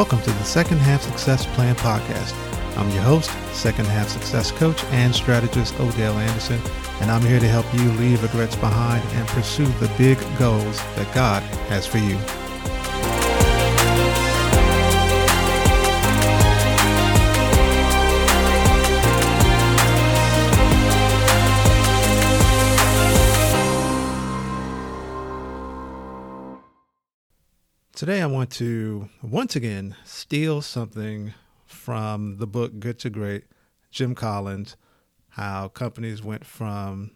Welcome to the Second Half Success Plan Podcast. I'm your host, Second Half Success Coach and Strategist Odell Anderson, and I'm here to help you leave regrets behind and pursue the big goals that God has for you. Today, I want to once again steal something from the book Good to Great, Jim Collins, how companies went from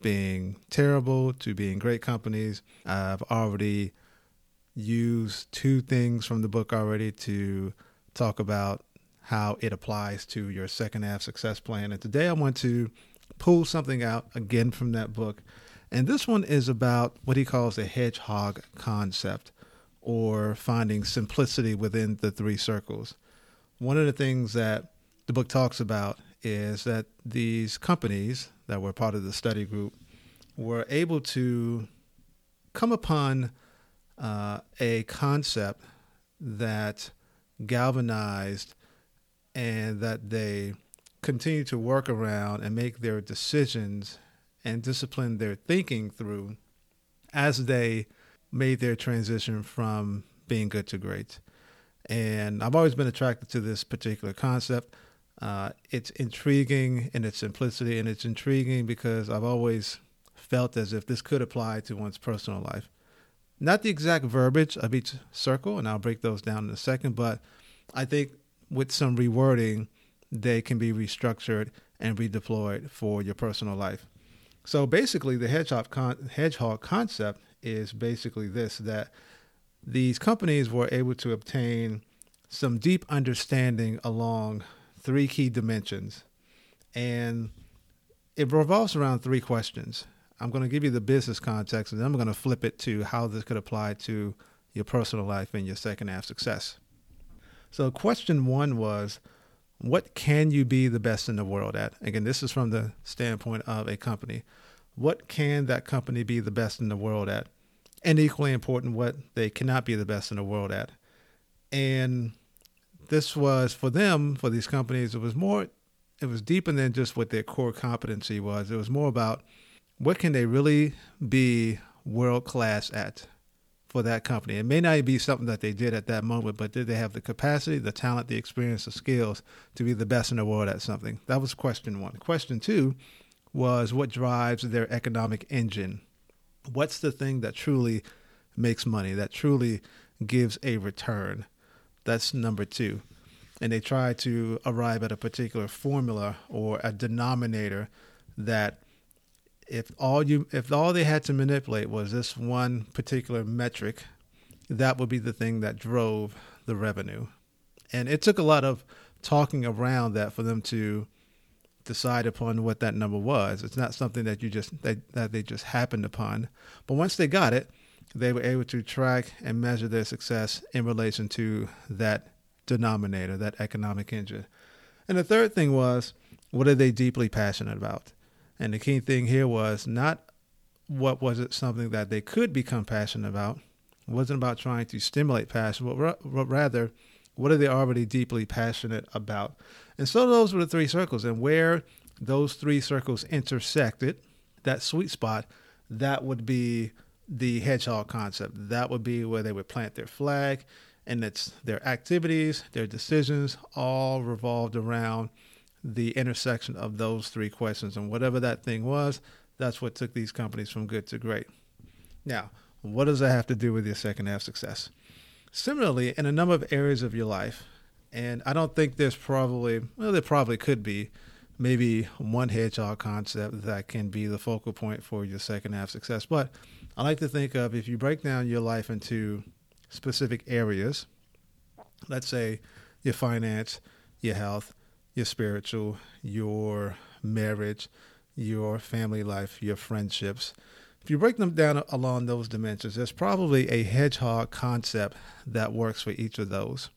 being terrible to being great companies. I've already used two things from the book already to talk about how it applies to your second half success plan. And today I want to pull something out again from that book. And this one is about what he calls the hedgehog concept or finding simplicity within the three circles. One of the things that the book talks about is that these companies that were part of the study group were able to come upon uh, a concept that galvanized and that they continue to work around and make their decisions and discipline their thinking through as they made their transition from being good to great. And I've always been attracted to this particular concept. Uh, it's intriguing in its simplicity, and it's intriguing because I've always felt as if this could apply to one's personal life. Not the exact verbiage of each circle, and I'll break those down in a second, but I think with some rewording, they can be restructured and redeployed for your personal life. So basically, the hedgehog, con- hedgehog concept is basically this that these companies were able to obtain some deep understanding along three key dimensions. And it revolves around three questions. I'm going to give you the business context and then I'm going to flip it to how this could apply to your personal life and your second half success. So, question one was what can you be the best in the world at? Again, this is from the standpoint of a company what can that company be the best in the world at? And equally important, what they cannot be the best in the world at. And this was for them, for these companies, it was more, it was deeper than just what their core competency was. It was more about what can they really be world class at for that company. It may not be something that they did at that moment, but did they have the capacity, the talent, the experience, the skills to be the best in the world at something? That was question one. Question two was what drives their economic engine. What's the thing that truly makes money, that truly gives a return? That's number two. And they try to arrive at a particular formula or a denominator that if all you if all they had to manipulate was this one particular metric, that would be the thing that drove the revenue. And it took a lot of talking around that for them to decide upon what that number was. It's not something that you just that, that they just happened upon. But once they got it, they were able to track and measure their success in relation to that denominator, that economic engine. And the third thing was, what are they deeply passionate about? And the key thing here was not what was it something that they could become passionate about. It wasn't about trying to stimulate passion, but rather what are they already deeply passionate about? And so those were the three circles. And where those three circles intersected, that sweet spot, that would be the hedgehog concept. That would be where they would plant their flag. And it's their activities, their decisions, all revolved around the intersection of those three questions. And whatever that thing was, that's what took these companies from good to great. Now, what does that have to do with your second half success? Similarly, in a number of areas of your life, and I don't think there's probably, well, there probably could be maybe one hedgehog concept that can be the focal point for your second half success. But I like to think of if you break down your life into specific areas, let's say your finance, your health, your spiritual, your marriage, your family life, your friendships, if you break them down along those dimensions, there's probably a hedgehog concept that works for each of those.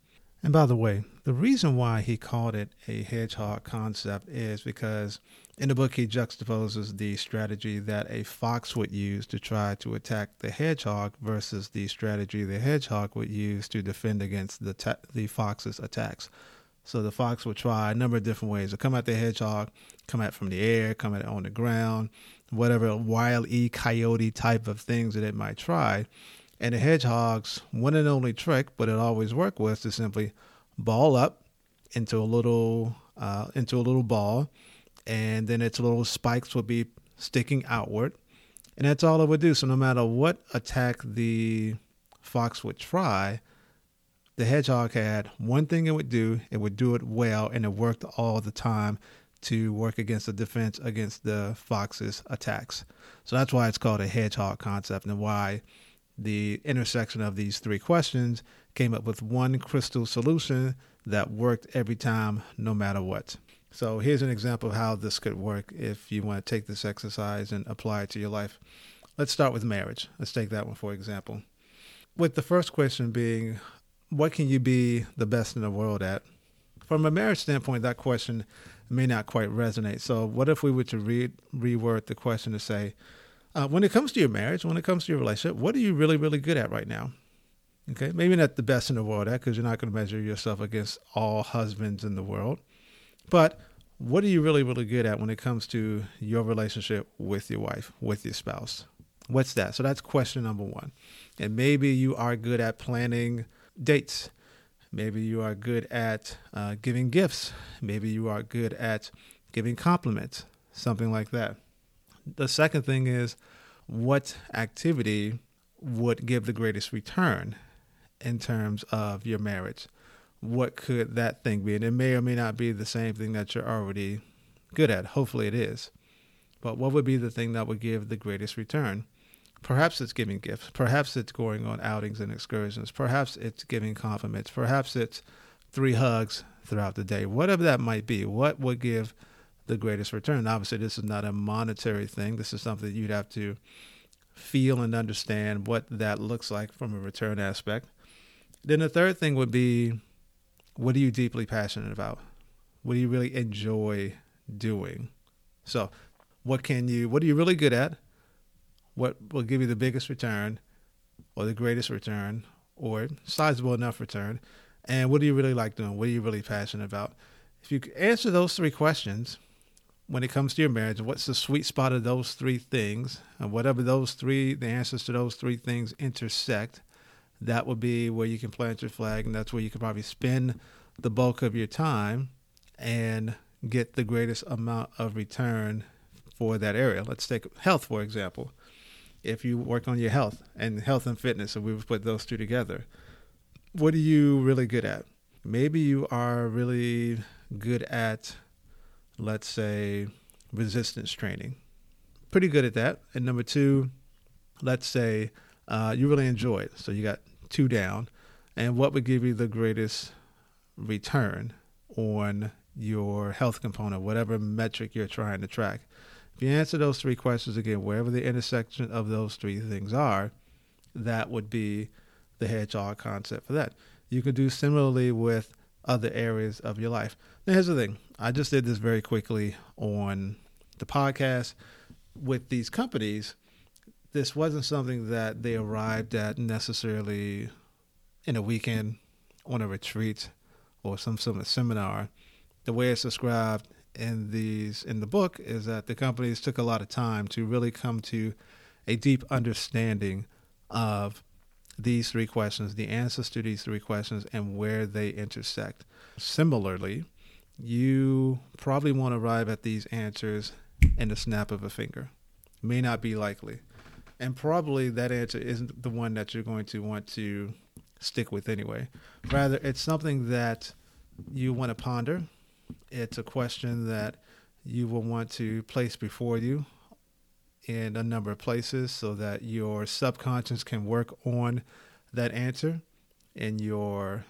And by the way, the reason why he called it a hedgehog concept is because In the book, he juxtaposes the strategy that a fox would use to try to attack the hedgehog versus the strategy the hedgehog would use to defend against the, ta- the fox's attacks. So the fox would try a number of different ways to come at the hedgehog, come at from the air, come at it on the ground, whatever wild e coyote type of things that it might try. And the hedgehog's one and only trick, but it always worked, was to simply ball up into a little uh, into a little ball, and then its little spikes would be sticking outward, and that's all it would do. So no matter what attack the fox would try, the hedgehog had one thing it would do, it would do it well, and it worked all the time to work against the defense against the fox's attacks. So that's why it's called a hedgehog concept and why the intersection of these three questions came up with one crystal solution that worked every time, no matter what. So here's an example of how this could work if you want to take this exercise and apply it to your life. Let's start with marriage. Let's take that one for example. With the first question being, what can you be the best in the world at? From a marriage standpoint, that question may not quite resonate. So, what if we were to re- reword the question to say, uh, when it comes to your marriage, when it comes to your relationship, what are you really, really good at right now? Okay, maybe not the best in the world at because you're not going to measure yourself against all husbands in the world, but what are you really, really good at when it comes to your relationship with your wife, with your spouse? What's that? So that's question number one. And maybe you are good at planning dates. Maybe you are good at uh, giving gifts. Maybe you are good at giving compliments, something like that. The second thing is what activity would give the greatest return in terms of your marriage? What could that thing be? And it may or may not be the same thing that you're already good at. Hopefully it is. But what would be the thing that would give the greatest return? Perhaps it's giving gifts. Perhaps it's going on outings and excursions. Perhaps it's giving compliments. Perhaps it's three hugs throughout the day. Whatever that might be, what would give the greatest return? Obviously, this is not a monetary thing. This is something you'd have to feel and understand what that looks like from a return aspect. Then the third thing would be what are you deeply passionate about? What do you really enjoy doing? So, what can you, what are you really good at? What will give you the biggest return or the greatest return or sizable enough return? And what do you really like doing? What are you really passionate about? If you answer those three questions when it comes to your marriage what's the sweet spot of those three things? And whatever those three the answers to those three things intersect that would be where you can plant your flag and that's where you can probably spend the bulk of your time and get the greatest amount of return for that area. Let's take health for example if you work on your health and health and fitness, and we would put those two together. What are you really good at? Maybe you are really good at, let's say, resistance training. Pretty good at that. And number two, let's say uh, you really enjoy it. So you got two down. And what would give you the greatest return on your health component, whatever metric you're trying to track? If you answer those three questions again, wherever the intersection of those three things are, that would be the hedgehog concept for that. You can do similarly with other areas of your life. Now, here's the thing I just did this very quickly on the podcast with these companies. This wasn't something that they arrived at necessarily in a weekend on a retreat or some sort of seminar. The way it's described in these in the book is that the companies took a lot of time to really come to a deep understanding of these three questions, the answers to these three questions, and where they intersect. Similarly, you probably won't arrive at these answers in the snap of a finger. May not be likely. And probably that answer isn't the one that you're going to want to stick with anyway. Rather, it's something that you want to ponder it's a question that you will want to place before you in a number of places so that your subconscious can work on that answer in your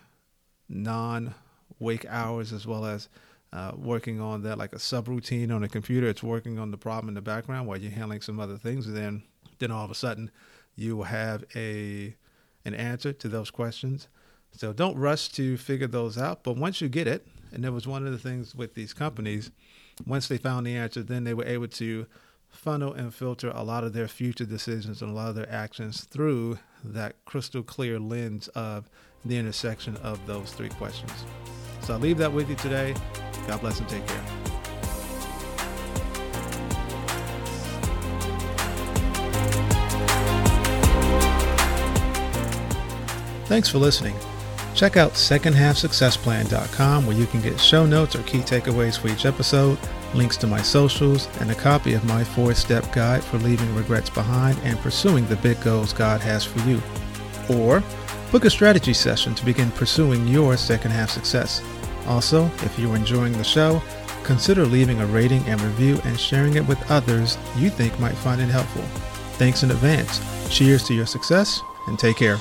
non wake hours as well as uh, working on that like a subroutine on a computer. It's working on the problem in the background while you're handling some other things. And then, then all of a sudden, you will have a an answer to those questions. So don't rush to figure those out. But once you get it, and that was one of the things with these companies once they found the answer, then they were able to funnel and filter a lot of their future decisions and a lot of their actions through that crystal clear lens of the intersection of those three questions. So I'll leave that with you today. God bless and take care. Thanks for listening. Check out secondhalfsuccessplan.com where you can get show notes or key takeaways for each episode, links to my socials, and a copy of my four step guide for leaving regrets behind and pursuing the big goals God has for you. Or book a strategy session to begin pursuing your second half success. Also, if you're enjoying the show, consider leaving a rating and review and sharing it with others you think might find it helpful. Thanks in advance. Cheers to your success and take care.